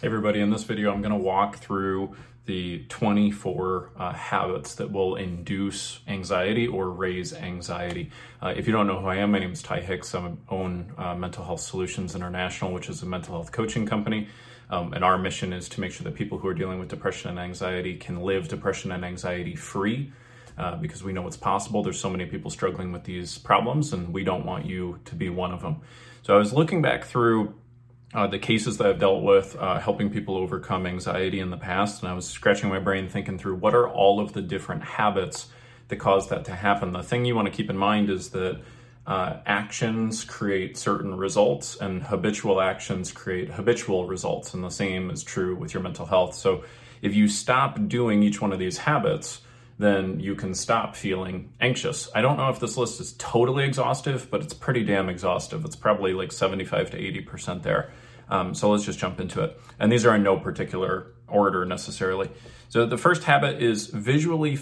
Hey everybody, in this video I'm going to walk through the 24 uh, habits that will induce anxiety or raise anxiety. Uh, if you don't know who I am, my name is Ty Hicks. I own uh, Mental Health Solutions International, which is a mental health coaching company. Um, and our mission is to make sure that people who are dealing with depression and anxiety can live depression and anxiety free. Uh, because we know it's possible. There's so many people struggling with these problems, and we don't want you to be one of them. So I was looking back through uh, the cases that I've dealt with uh, helping people overcome anxiety in the past. And I was scratching my brain thinking through what are all of the different habits that cause that to happen. The thing you want to keep in mind is that uh, actions create certain results, and habitual actions create habitual results. And the same is true with your mental health. So if you stop doing each one of these habits, then you can stop feeling anxious. I don't know if this list is totally exhaustive, but it's pretty damn exhaustive. It's probably like 75 to 80% there. Um, so let's just jump into it. And these are in no particular order necessarily. So the first habit is visually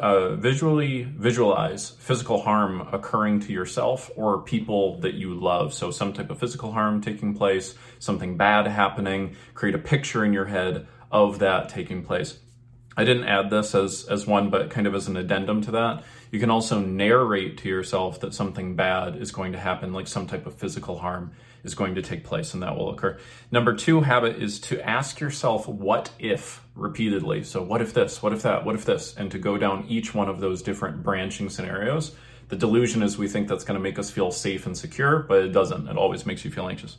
uh, visually visualize physical harm occurring to yourself or people that you love. So some type of physical harm taking place, something bad happening. Create a picture in your head of that taking place. I didn't add this as, as one, but kind of as an addendum to that. You can also narrate to yourself that something bad is going to happen, like some type of physical harm is going to take place and that will occur. Number two habit is to ask yourself, what if repeatedly? So, what if this? What if that? What if this? And to go down each one of those different branching scenarios. The delusion is we think that's going to make us feel safe and secure, but it doesn't. It always makes you feel anxious.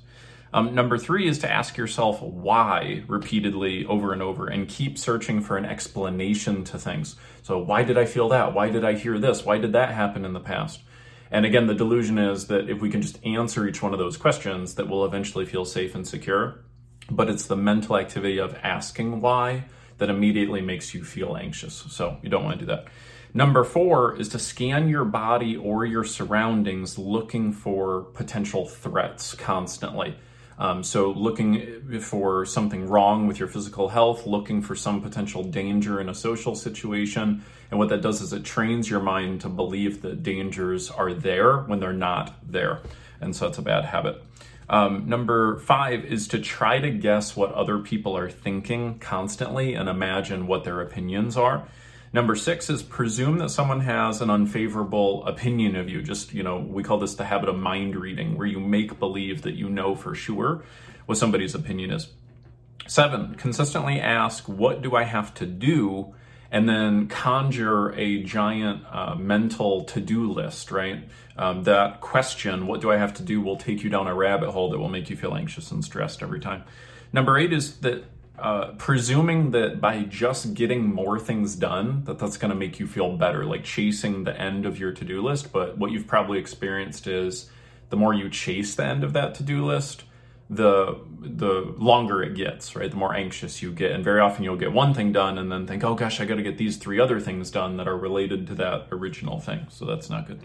Um, number three is to ask yourself why repeatedly over and over and keep searching for an explanation to things. So, why did I feel that? Why did I hear this? Why did that happen in the past? And again, the delusion is that if we can just answer each one of those questions, that we'll eventually feel safe and secure. But it's the mental activity of asking why that immediately makes you feel anxious. So, you don't want to do that. Number four is to scan your body or your surroundings looking for potential threats constantly. Um, so, looking for something wrong with your physical health, looking for some potential danger in a social situation. And what that does is it trains your mind to believe that dangers are there when they're not there. And so, it's a bad habit. Um, number five is to try to guess what other people are thinking constantly and imagine what their opinions are. Number six is presume that someone has an unfavorable opinion of you. Just, you know, we call this the habit of mind reading, where you make believe that you know for sure what somebody's opinion is. Seven, consistently ask, what do I have to do? And then conjure a giant uh, mental to do list, right? Um, that question, what do I have to do, will take you down a rabbit hole that will make you feel anxious and stressed every time. Number eight is that uh, presuming that by just getting more things done that that's going to make you feel better like chasing the end of your to-do list. But what you've probably experienced is the more you chase the end of that to-do list the the longer it gets right? The more anxious you get. And very often you'll get one thing done and then think oh gosh i got to get these three other things done that are related to that original thing. So that's not good.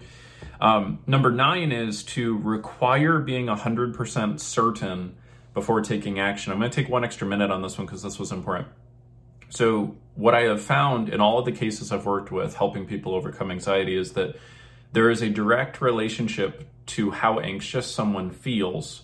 Um, number nine is to require being 100% certain before taking action. I'm going to take one extra minute on this one because this was important. So, what I have found in all of the cases I've worked with helping people overcome anxiety is that there is a direct relationship to how anxious someone feels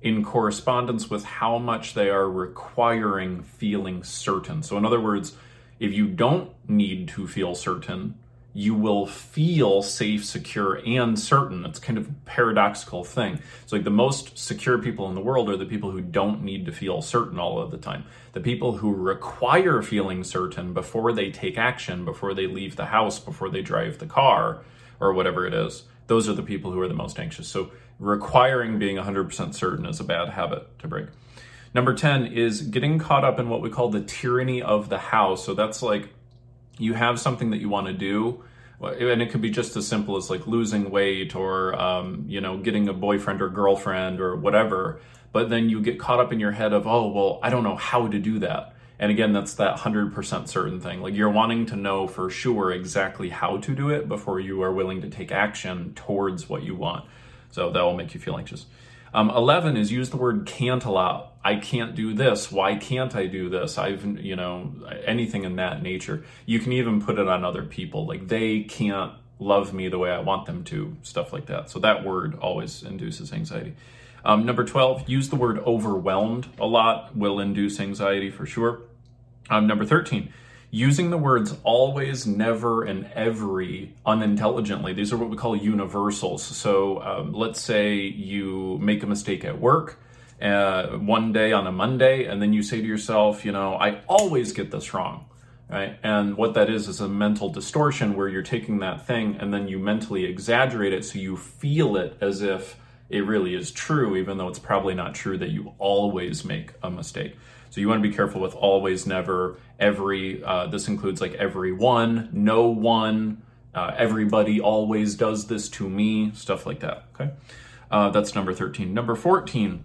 in correspondence with how much they are requiring feeling certain. So, in other words, if you don't need to feel certain, you will feel safe, secure, and certain. It's kind of a paradoxical thing. It's like the most secure people in the world are the people who don't need to feel certain all of the time. The people who require feeling certain before they take action, before they leave the hows, before they drive the car, or whatever it is, those are the people who are the most anxious. So requiring being 100% certain is a bad habit to break. Number 10 is getting caught up in what we call the tyranny of the house. So that's like you have something that you want to do and it could be just as simple as like losing weight or um, you know getting a boyfriend or girlfriend or whatever but then you get caught up in your head of oh well i don't know how to do that. And again that's that 100% certain thing. Like you're wanting to know for sure exactly how to do it before you are willing to take action towards what you want. So that will make you feel anxious um, 11 is use the word can't a lot. I can't do this. Why can't I do this? I've, you know, anything in that nature. You can even put it on other people. Like they can't love me the way I want them to, stuff like that. So that word always induces anxiety. Um, number 12, use the word overwhelmed a lot, will induce anxiety for sure. Um, number 13, using the words always, never, and every unintelligently. These are what we call universals. So um, let's say you make a mistake at work. Uh, one day on a Monday, and then you say to yourself, you know, I always get this wrong right? And what that is is a mental distortion where you're taking that thing and then you mentally exaggerate it so you feel it as if it really is true, even though it's probably not true that you always make a mistake. So you want to be careful with always, never, every. Uh, this includes like everyone, no one, uh, everybody always does this to me, stuff like that. Okay, uh, that's number thirteen. Number fourteen,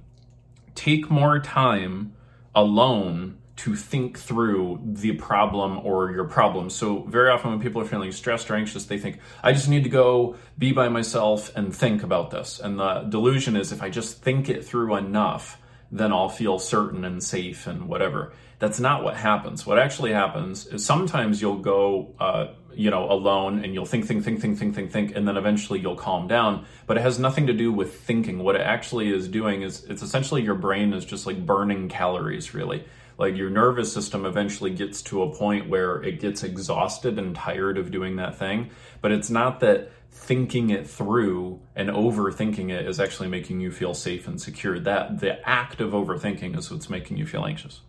take more time alone to think through the problem or your problem. So very often when people are feeling stressed or anxious, they think, I just need to go be by myself and think about this. And the delusion is if I just think it through enough, then I'll feel certain and safe and whatever. That's not what happens. What actually happens is sometimes you'll go, uh, you know, alone and you'll think, think, think, think, think, think, think, and then eventually you'll calm down. But it has nothing to do with thinking. What it actually is doing is it's essentially your brain is just like burning calories, really like your nervous system eventually gets to a point where it gets exhausted and tired of doing that thing. But it's not that thinking it through and overthinking it is actually making you feel safe and secure. That the act of overthinking is what's making you feel anxious.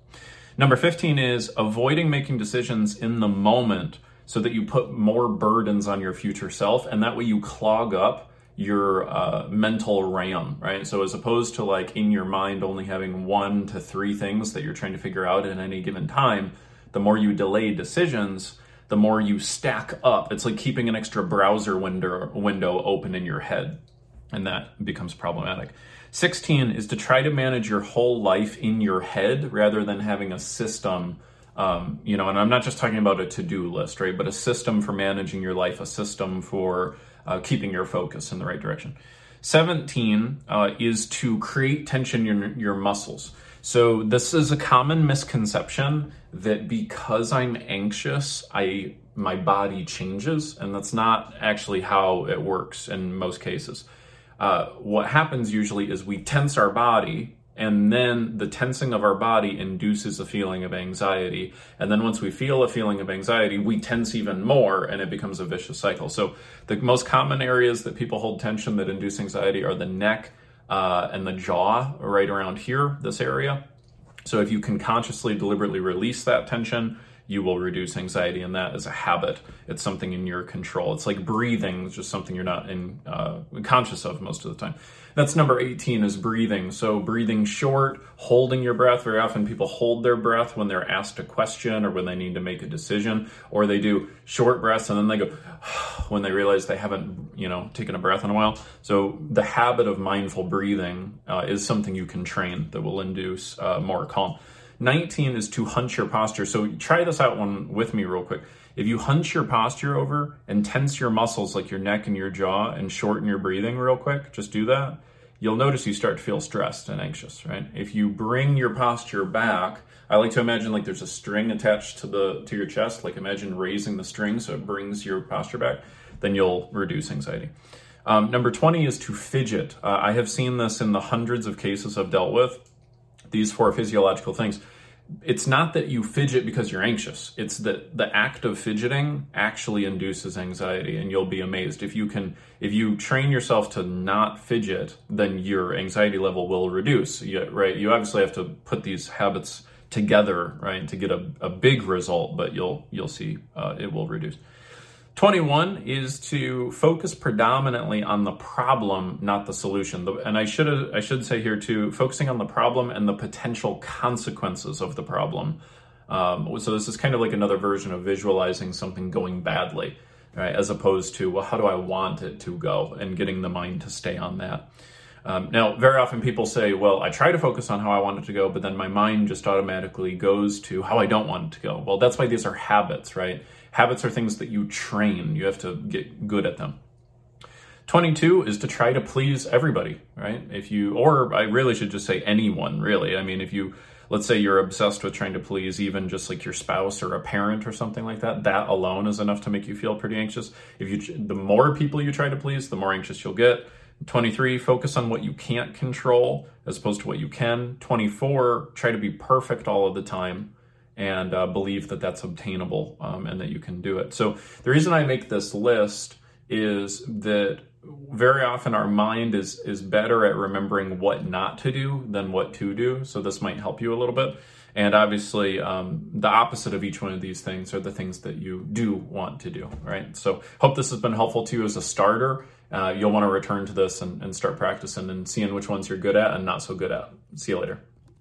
Number 15 is avoiding making decisions in the moment so that you put more burdens on your future self and that way you clog up your uh, mental RAM, right? So as opposed to like in your mind only having one to three things that you're trying to figure out at any given time, the more you delay decisions, the more you stack up. It's like keeping an extra browser window window open in your head, and that becomes problematic. 16 is to try to manage your whole life in your head rather than having a system um, you know, and I'm not just talking about a to-do list, right? But a system for managing your life, a system for uh, keeping your focus in the right direction. 17 uh, is to create tension in your, your muscles. So this is a common misconception that because I'm anxious, I my body changes, and that's not actually how it works in most cases. Uh, what happens usually is we tense our body and then the tensing of our body induces a feeling of anxiety. And then once we feel a feeling of anxiety, we tense even more and it becomes a vicious cycle. So, the most common areas that people hold tension that induce anxiety are the neck uh, and the jaw, right around here, this area. So, if you can consciously, deliberately release that tension, you will reduce anxiety, and that is a habit. It's something in your control. It's like breathing, it's just something you're not in uh, conscious of most of the time. That's number 18 is breathing. So breathing short, holding your breath. Very often people hold their breath when they're asked a question or when they need to make a decision, or they do short breaths and then they go when they realize they haven't, you know, taken a breath in a while. So the habit of mindful breathing uh, is something you can train that will induce uh, more calm. 19 is to hunch your posture. So try this out one with me real quick. If you hunch your posture over and tense your muscles like your neck and your jaw and shorten your breathing real quick, just do that. You'll notice you start to feel stressed and anxious, right? If you bring your posture back, I like to imagine like there's a string attached to the to your chest, like imagine raising the string so it brings your posture back, then you'll reduce anxiety. Um, number 20 is to fidget. Uh, I have seen this in the hundreds of cases I've dealt with, these four physiological things it's not that you fidget because you're anxious. It's that the act of fidgeting actually induces anxiety, and you'll be amazed if you can. If you train yourself to not fidget, then your anxiety level will reduce. You, right? You obviously have to put these habits together, right, to get a, a big result. But you'll you'll see uh, it will reduce. 21 is to focus predominantly on the problem, not the solution. And I should I should say here too, focusing on the problem and the potential consequences of the problem. Um, so this is kind of like another version of visualizing something going badly, right? As opposed to well, how do I want it to go, and getting the mind to stay on that. Um, now, very often people say, well, I try to focus on how I want it to go, but then my mind just automatically goes to how I don't want it to go. Well, that's why these are habits, right? Habits are things that you train, you have to get good at them. 22 is to try to please everybody, right? If you, or I really should just say anyone, really. I mean, if you, let's say you're obsessed with trying to please even just like your spouse or a parent or something like that, that alone is enough to make you feel pretty anxious. If you, the more people you try to please, the more anxious you'll get. 23, focus on what you can't control as opposed to what you can. 24, try to be perfect all of the time and uh, believe that that's obtainable um, and that you can do it. So, the reason I make this list is that very often our mind is is better at remembering what not to do than what to do. So this might help you a little bit. And obviously, um, the opposite of each one of these things are the things that you do want to do, right? So, hope this has been helpful to you as a starter. Uh, you'll want to return to this and, and start practicing and seeing which ones you're good at and not so good at. See you later.